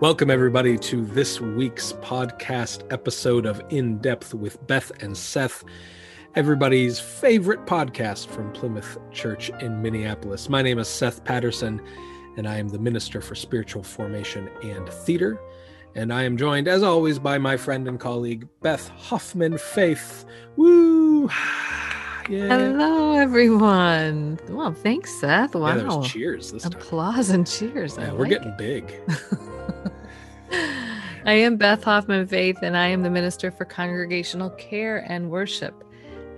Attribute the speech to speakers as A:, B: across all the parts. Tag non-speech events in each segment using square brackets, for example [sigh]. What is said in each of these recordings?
A: Welcome, everybody, to this week's podcast episode of In Depth with Beth and Seth, everybody's favorite podcast from Plymouth Church in Minneapolis. My name is Seth Patterson, and I am the Minister for Spiritual Formation and Theater. And I am joined, as always, by my friend and colleague, Beth Hoffman Faith. Woo! [sighs]
B: Yeah. Hello, everyone. Well, thanks, Seth. Wow.
A: Yeah, cheers. This
B: Applause time. and cheers.
A: Yeah, we're
B: like
A: getting big. [laughs]
B: I am Beth Hoffman Faith, and I am the Minister for Congregational Care and Worship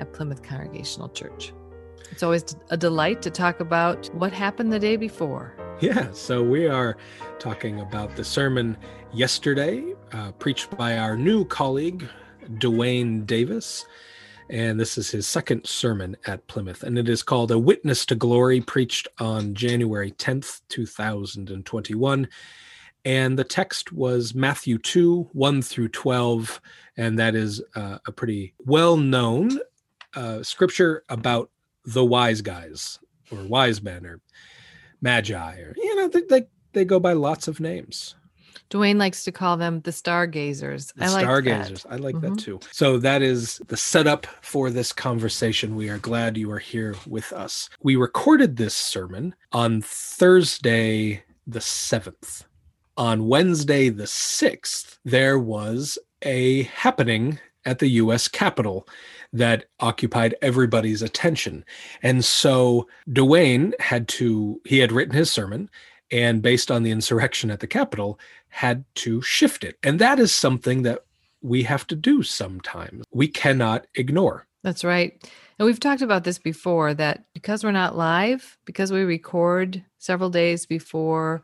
B: at Plymouth Congregational Church. It's always a delight to talk about what happened the day before.
A: Yeah, so we are talking about the sermon yesterday, uh, preached by our new colleague, DeWayne Davis and this is his second sermon at Plymouth, and it is called A Witness to Glory, preached on January 10th, 2021. And the text was Matthew 2, 1 through 12, and that is uh, a pretty well known uh, scripture about the wise guys, or wise men, or magi, or, you know, they, they, they go by lots of names.
B: DeWayne likes to call them the stargazers.
A: The I like stargazers. That. I like mm-hmm. that too. So that is the setup for this conversation. We are glad you are here with us. We recorded this sermon on Thursday the 7th. On Wednesday the 6th, there was a happening at the US Capitol that occupied everybody's attention. And so DeWayne had to, he had written his sermon and based on the insurrection at the Capitol, had to shift it. And that is something that we have to do sometimes. We cannot ignore.
B: That's right. And we've talked about this before that because we're not live, because we record several days before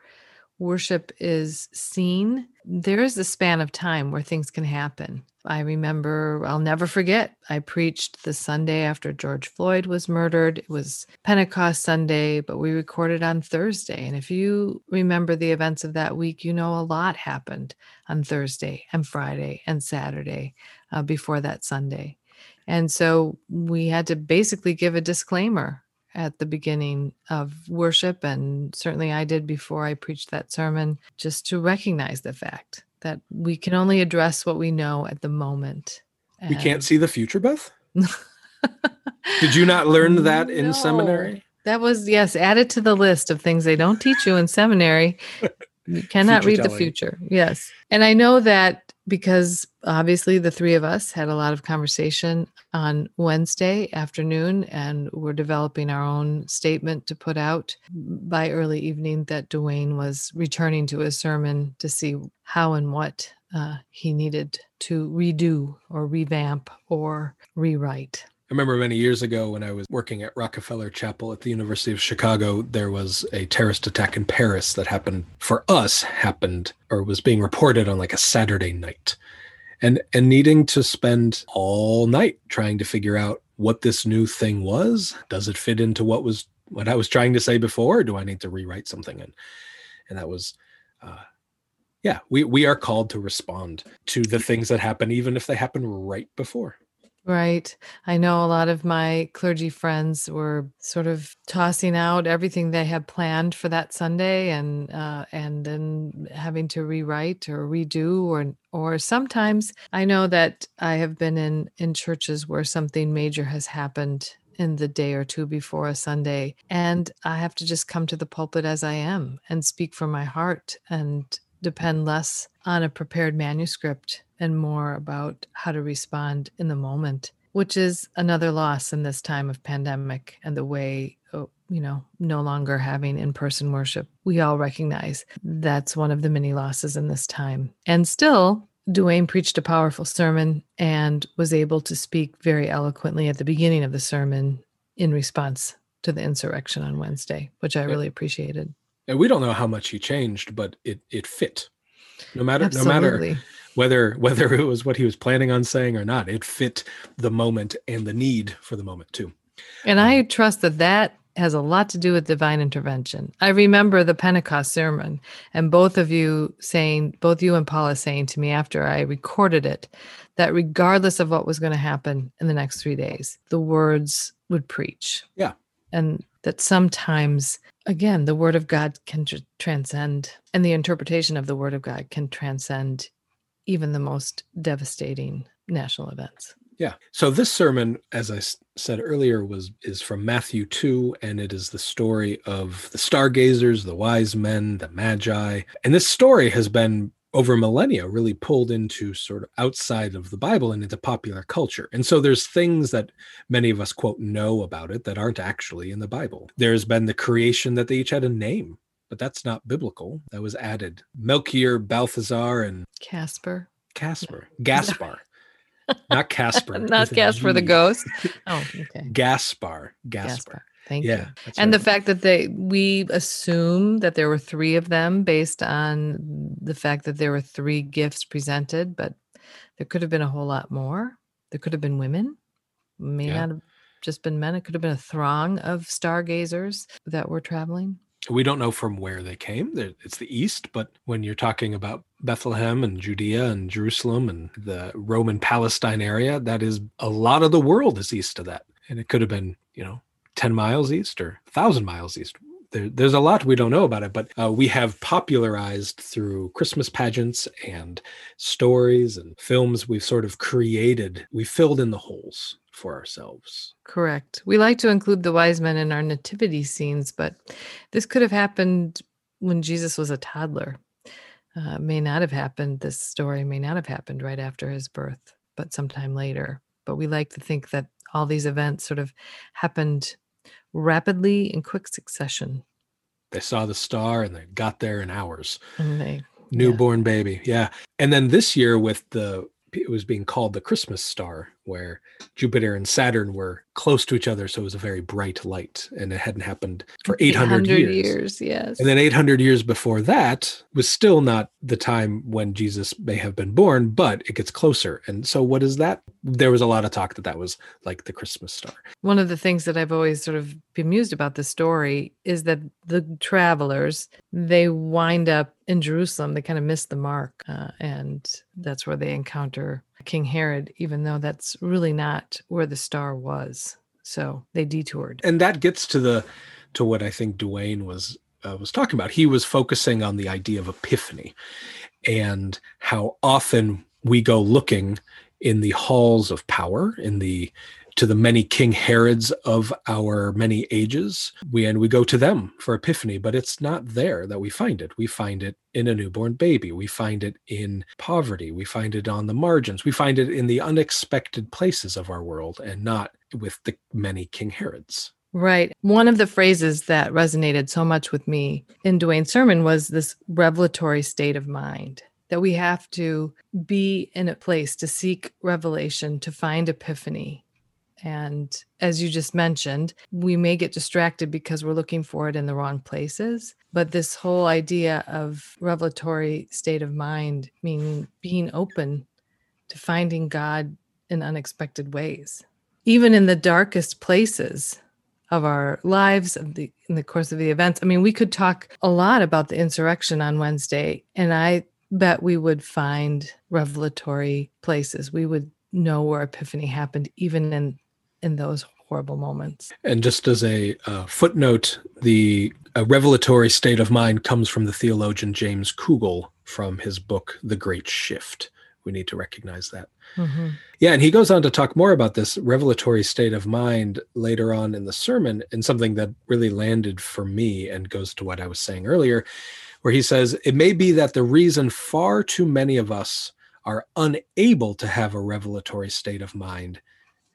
B: worship is seen, there is a span of time where things can happen. I remember, I'll never forget, I preached the Sunday after George Floyd was murdered. It was Pentecost Sunday, but we recorded on Thursday. And if you remember the events of that week, you know a lot happened on Thursday and Friday and Saturday uh, before that Sunday. And so we had to basically give a disclaimer at the beginning of worship. And certainly I did before I preached that sermon, just to recognize the fact that we can only address what we know at the moment.
A: And... We can't see the future, Beth? [laughs] did you not learn that in no. seminary?
B: That was, yes, added to the list of things they don't teach you in seminary. [laughs] You cannot read telling. the future. Yes. And I know that because obviously the three of us had a lot of conversation on Wednesday afternoon and we're developing our own statement to put out by early evening that DeWayne was returning to his sermon to see how and what uh, he needed to redo or revamp or rewrite.
A: I remember many years ago when I was working at Rockefeller Chapel at the University of Chicago, there was a terrorist attack in Paris that happened for us, happened or was being reported on like a Saturday night. And and needing to spend all night trying to figure out what this new thing was. Does it fit into what was what I was trying to say before? do I need to rewrite something? And and that was uh yeah, we, we are called to respond to the things that happen, even if they happen right before.
B: Right. I know a lot of my clergy friends were sort of tossing out everything they had planned for that Sunday and uh, and then having to rewrite or redo or or sometimes I know that I have been in in churches where something major has happened in the day or two before a Sunday and I have to just come to the pulpit as I am and speak from my heart and depend less on a prepared manuscript and more about how to respond in the moment, which is another loss in this time of pandemic and the way, oh, you know, no longer having in person worship. We all recognize that's one of the many losses in this time. And still, DeWayne preached a powerful sermon and was able to speak very eloquently at the beginning of the sermon in response to the insurrection on Wednesday, which I really appreciated.
A: And we don't know how much he changed, but it it fit. No matter Absolutely. no matter whether [laughs] whether it was what he was planning on saying or not it fit the moment and the need for the moment too.
B: And i um, trust that that has a lot to do with divine intervention. I remember the pentecost sermon and both of you saying both you and paula saying to me after i recorded it that regardless of what was going to happen in the next three days the words would preach.
A: Yeah.
B: And that sometimes again the word of god can tr- transcend and the interpretation of the word of god can transcend even the most devastating national events
A: yeah. So this sermon, as I said earlier, was is from Matthew 2, and it is the story of the stargazers, the wise men, the magi. And this story has been over millennia really pulled into sort of outside of the Bible and into popular culture. And so there's things that many of us quote know about it that aren't actually in the Bible. There's been the creation that they each had a name, but that's not biblical. That was added. Melchior, Balthazar, and
B: Casper.
A: Casper. [laughs] Gaspar not Casper.
B: not Casper the ghost. [laughs] Oh, okay.
A: Gaspar. Gaspar. Gaspar.
B: Thank yeah, you. And right. the fact that they we assume that there were three of them based on the fact that there were three gifts presented, but there could have been a whole lot more. There could have been women. May yeah. not have just been men. It could have been a throng of stargazers that were traveling
A: we don't know from where they came. It's the east, but when you're talking about Bethlehem and Judea and Jerusalem and the Roman Palestine area, that is a lot of the world is east of that. And it could have been, you know, 10 miles east or 1,000 miles east. There, there's a lot we don't know about it, but uh, we have popularized through Christmas pageants and stories and films. We've sort of created, we filled in the holes for ourselves.
B: Correct. We like to include the wise men in our nativity scenes, but this could have happened when Jesus was a toddler. Uh, may not have happened, this story may not have happened right after his birth, but sometime later. But we like to think that all these events sort of happened rapidly in quick succession.
A: They saw the star and they got there in hours. They newborn yeah. baby. Yeah. And then this year with the it was being called the Christmas star, where Jupiter and Saturn were close to each other, so it was a very bright light, and it hadn't happened for 800, 800 years.
B: years. Yes,
A: and then 800 years before that was still not the time when Jesus may have been born, but it gets closer. And so, what is that? There was a lot of talk that that was like the Christmas star.
B: One of the things that I've always sort of bemused about the story is that the travelers they wind up in Jerusalem. They kind of miss the mark, uh, and that's where they encounter King Herod, even though that's really not where the star was. So they detoured.
A: And that gets to the to what I think DeWayne was uh, was talking about. He was focusing on the idea of epiphany and how often we go looking in the halls of power, in the to the many King Herods of our many ages. We and we go to them for epiphany, but it's not there that we find it. We find it in a newborn baby. We find it in poverty. We find it on the margins. We find it in the unexpected places of our world and not with the many King Herods.
B: Right. One of the phrases that resonated so much with me in DeWayne's sermon was this revelatory state of mind that we have to be in a place to seek revelation, to find epiphany, and as you just mentioned, we may get distracted because we're looking for it in the wrong places. But this whole idea of revelatory state of mind, meaning being open to finding God in unexpected ways, even in the darkest places of our lives of the in the course of the events. I mean, we could talk a lot about the insurrection on Wednesday, and I bet we would find revelatory places. We would know where epiphany happened even in in those horrible moments.
A: And just as a uh, footnote, the revelatory state of mind comes from the theologian James Kugel from his book, The Great Shift. We need to recognize that. Mm-hmm. Yeah, and he goes on to talk more about this revelatory state of mind later on in the sermon, and something that really landed for me and goes to what I was saying earlier, where he says, It may be that the reason far too many of us are unable to have a revelatory state of mind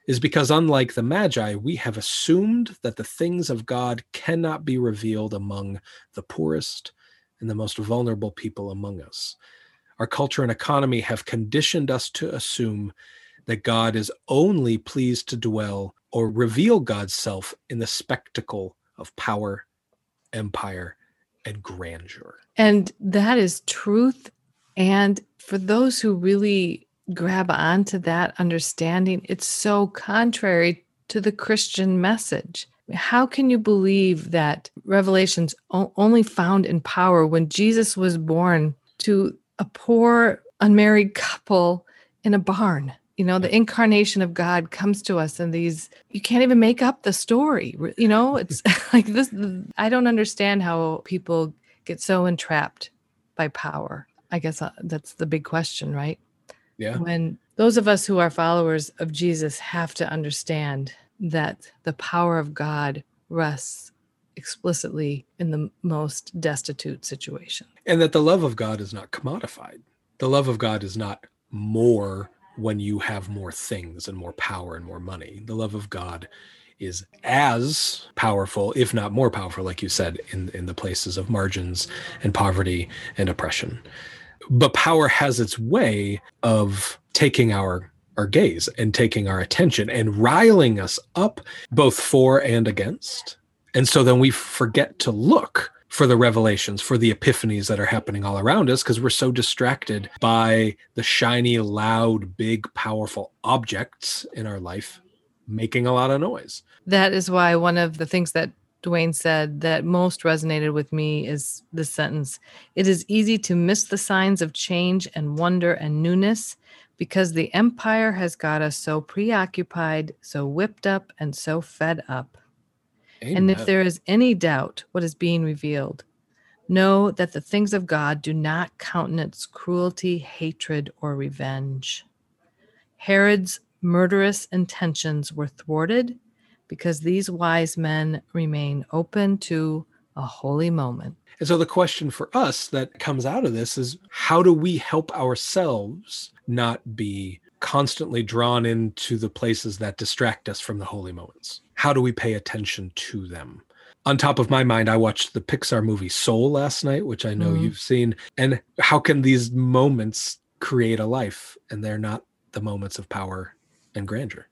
A: is because, unlike the Magi, we have assumed that the things of God cannot be revealed among the poorest and the most vulnerable people among us. Our culture and economy have conditioned us to assume that God is only pleased to dwell or reveal God's self in the spectacle of power, empire, and grandeur.
B: And that is truth. And for those who really grab onto that understanding, it's so contrary to the Christian message. How can you believe that revelations only found in power when Jesus was born to a poor unmarried couple in a barn? you know the incarnation of god comes to us and these you can't even make up the story you know [laughs] it's [laughs] like this i don't understand how people get so entrapped by power i guess uh, that's the big question right
A: yeah
B: when those of us who are followers of jesus have to understand that the power of god rests explicitly in the most destitute situation
A: and that the love of god is not commodified the love of god is not more when you have more things and more power and more money. The love of God is as powerful, if not more powerful, like you said, in, in the places of margins and poverty and oppression. But power has its way of taking our our gaze and taking our attention and riling us up both for and against. And so then we forget to look for the revelations, for the epiphanies that are happening all around us, because we're so distracted by the shiny, loud, big, powerful objects in our life making a lot of noise.
B: That is why one of the things that DeWayne said that most resonated with me is the sentence It is easy to miss the signs of change and wonder and newness because the empire has got us so preoccupied, so whipped up, and so fed up. Amen. And if there is any doubt what is being revealed, know that the things of God do not countenance cruelty, hatred, or revenge. Herod's murderous intentions were thwarted because these wise men remain open to a holy moment.
A: And so the question for us that comes out of this is how do we help ourselves not be constantly drawn into the places that distract us from the holy moments? How do we pay attention to them? On top of my mind, I watched the Pixar movie Soul last night, which I know mm. you've seen. And how can these moments create a life and they're not the moments of power and grandeur?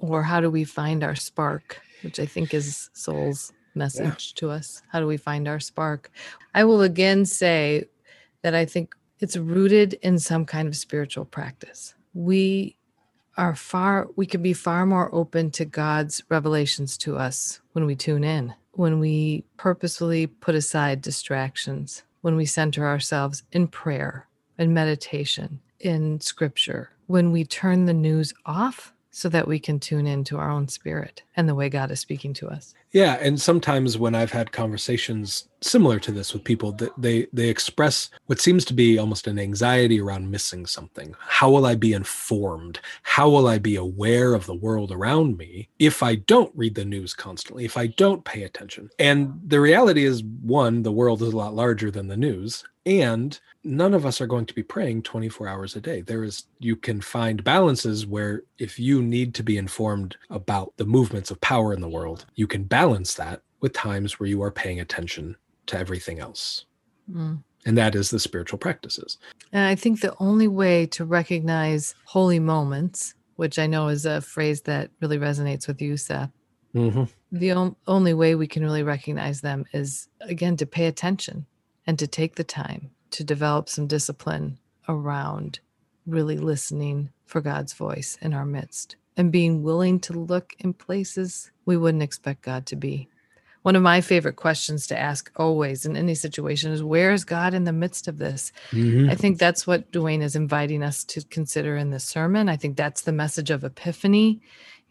B: Or how do we find our spark, which I think is Soul's message yeah. to us? How do we find our spark? I will again say that I think it's rooted in some kind of spiritual practice we are far we can be far more open to God's revelations to us when we tune in, when we purposefully put aside distractions, when we center ourselves in prayer and meditation, in scripture, when we turn the news off so that we can tune into our own spirit and the way God is speaking to us.
A: Yeah, and sometimes when I've had conversations similar to this with people, that they they express what seems to be almost an anxiety around missing something. How will I be informed? How will I be aware of the world around me if I don't read the news constantly, if I don't pay attention? And the reality is one, the world is a lot larger than the news, and none of us are going to be praying 24 hours a day there is you can find balances where if you need to be informed about the movements of power in the world you can balance that with times where you are paying attention to everything else mm. and that is the spiritual practices
B: and i think the only way to recognize holy moments which i know is a phrase that really resonates with you seth mm-hmm. the on- only way we can really recognize them is again to pay attention and to take the time to develop some discipline around really listening for God's voice in our midst and being willing to look in places we wouldn't expect God to be. One of my favorite questions to ask always in any situation is where is God in the midst of this? Mm-hmm. I think that's what DeWayne is inviting us to consider in this sermon. I think that's the message of epiphany.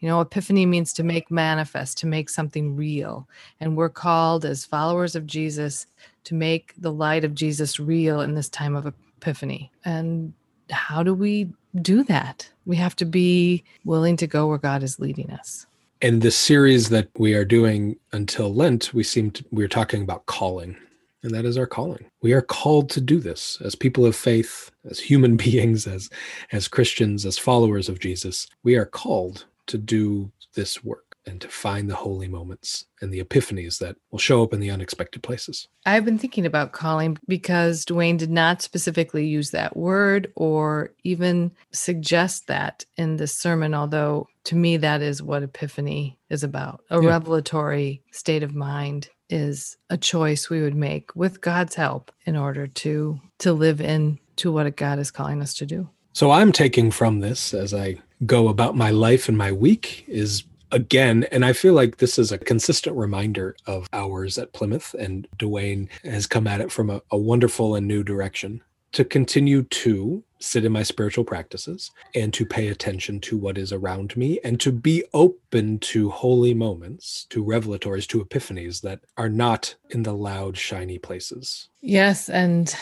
B: You know, epiphany means to make manifest, to make something real. And we're called as followers of Jesus to make the light of Jesus real in this time of epiphany. And how do we do that? We have to be willing to go where God is leading us.
A: In this series that we are doing until Lent, we seem to we're talking about calling. And that is our calling. We are called to do this as people of faith, as human [laughs] beings, as as Christians, as followers of Jesus. We are called to do this work and to find the holy moments and the epiphanies that will show up in the unexpected places.
B: I've been thinking about calling because DeWayne did not specifically use that word or even suggest that in this sermon, although to me, that is what epiphany is about. A yeah. revelatory state of mind is a choice we would make with God's help in order to to live in to what God is calling us to do.
A: So I'm taking from this as I go about my life and my week is again, and I feel like this is a consistent reminder of ours at Plymouth, and DeWayne has come at it from a, a wonderful and new direction to continue to sit in my spiritual practices and to pay attention to what is around me and to be open to holy moments, to revelatories, to epiphanies that are not in the loud, shiny places.
B: Yes. And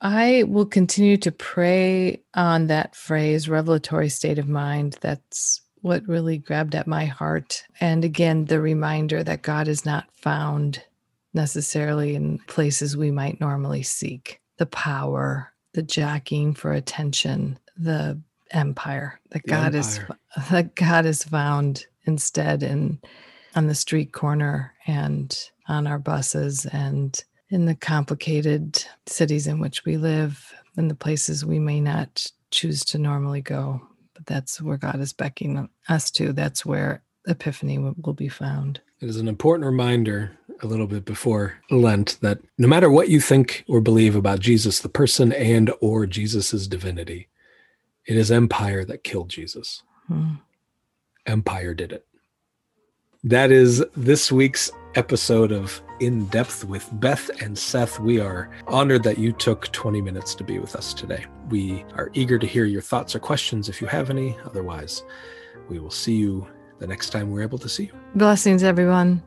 B: I will continue to pray on that phrase, revelatory state of mind. That's what really grabbed at my heart. And again, the reminder that God is not found necessarily in places we might normally seek the power, the jacking for attention, the empire that the God empire. is [laughs] that God is found instead in on the street corner and on our buses and in the complicated cities in which we live and the places we may not choose to normally go but that's where God is beckoning us to that's where epiphany will, be found
A: it is an important reminder a little bit before Lent that no matter what you think or believe about Jesus, the person and or Jesus's divinity, it is empire that killed Jesus. Hmm. Empire did it. That is this week's episode of In Depth with Beth and Seth. We are honored that you took 20 minutes to be with us today. We are eager to hear your thoughts or questions if you have any. Otherwise, we will see you the next time we're able to see you.
B: Blessings, everyone.